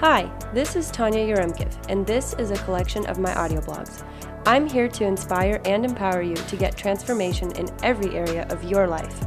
Hi, this is Tanya Yaremkiv, and this is a collection of my audio blogs. I'm here to inspire and empower you to get transformation in every area of your life.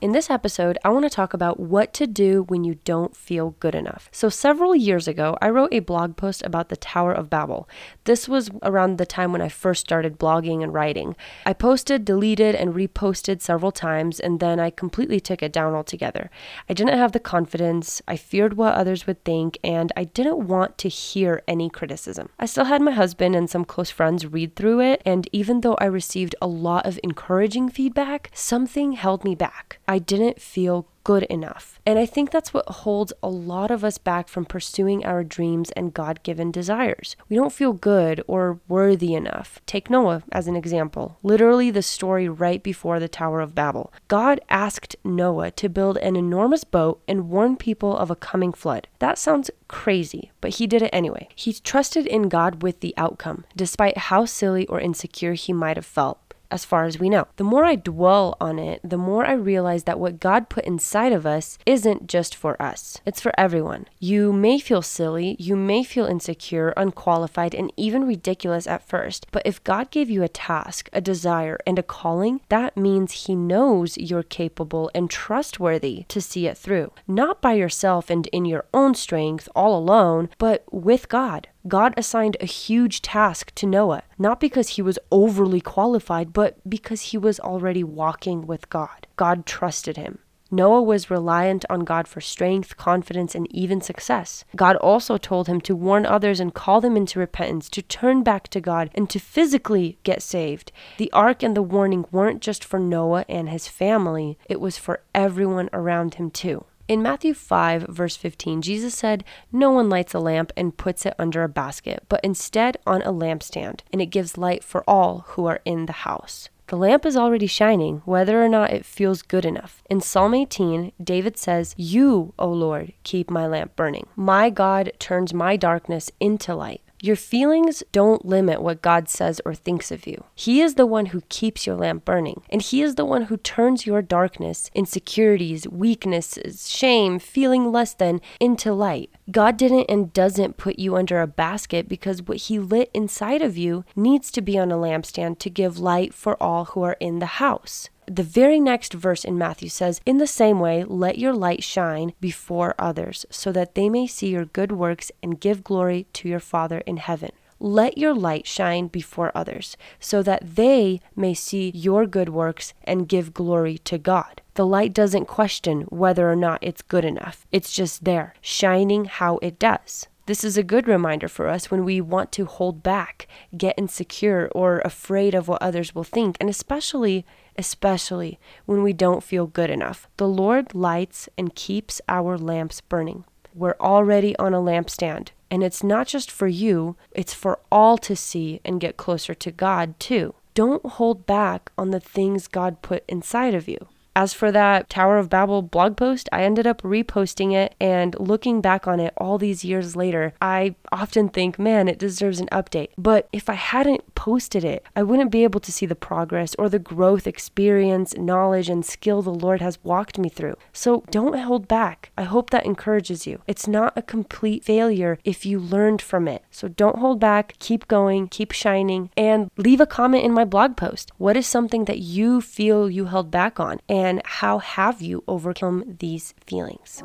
In this episode, I want to talk about what to do when you don't feel good enough. So, several years ago, I wrote a blog post about the Tower of Babel. This was around the time when I first started blogging and writing. I posted, deleted, and reposted several times, and then I completely took it down altogether. I didn't have the confidence, I feared what others would think, and I didn't want to hear any criticism. I still had my husband and some close friends read through it, and even though I received a lot of encouraging feedback, something held me back. I didn't feel good enough. And I think that's what holds a lot of us back from pursuing our dreams and God given desires. We don't feel good or worthy enough. Take Noah as an example, literally the story right before the Tower of Babel. God asked Noah to build an enormous boat and warn people of a coming flood. That sounds crazy, but he did it anyway. He trusted in God with the outcome, despite how silly or insecure he might have felt as far as we know. The more I dwell on it, the more I realize that what God put inside of us isn't just for us, it's for everyone. You may feel silly, you may feel insecure, unqualified, and even ridiculous at first, but if God gave you a task, a desire, and a calling, that means He knows you're capable and trustworthy to see it through. Not by yourself and in your own strength all alone, but with God. God assigned a huge task to Noah, not because he was overly qualified, but because he was already walking with God. God trusted him. Noah was reliant on God for strength, confidence, and even success. God also told him to warn others and call them into repentance, to turn back to God, and to physically get saved. The ark and the warning weren't just for Noah and his family, it was for everyone around him too. In Matthew 5, verse 15, Jesus said, No one lights a lamp and puts it under a basket, but instead on a lampstand, and it gives light for all who are in the house. The lamp is already shining, whether or not it feels good enough. In Psalm 18, David says, You, O Lord, keep my lamp burning. My God turns my darkness into light. Your feelings don't limit what God says or thinks of you. He is the one who keeps your lamp burning, and He is the one who turns your darkness, insecurities, weaknesses, shame, feeling less than into light. God didn't and doesn't put you under a basket because what He lit inside of you needs to be on a lampstand to give light for all who are in the house. The very next verse in Matthew says, In the same way, let your light shine before others, so that they may see your good works and give glory to your Father in heaven. Let your light shine before others, so that they may see your good works and give glory to God. The light doesn't question whether or not it's good enough, it's just there, shining how it does. This is a good reminder for us when we want to hold back, get insecure, or afraid of what others will think, and especially, especially when we don't feel good enough. The Lord lights and keeps our lamps burning. We're already on a lampstand, and it's not just for you, it's for all to see and get closer to God, too. Don't hold back on the things God put inside of you. As for that Tower of Babel blog post, I ended up reposting it and looking back on it all these years later, I often think, man, it deserves an update. But if I hadn't posted it, I wouldn't be able to see the progress or the growth, experience, knowledge, and skill the Lord has walked me through. So don't hold back. I hope that encourages you. It's not a complete failure if you learned from it. So don't hold back, keep going, keep shining, and leave a comment in my blog post. What is something that you feel you held back on? And and how have you overcome these feelings?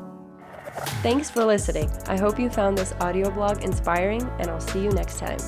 Thanks for listening. I hope you found this audio blog inspiring, and I'll see you next time.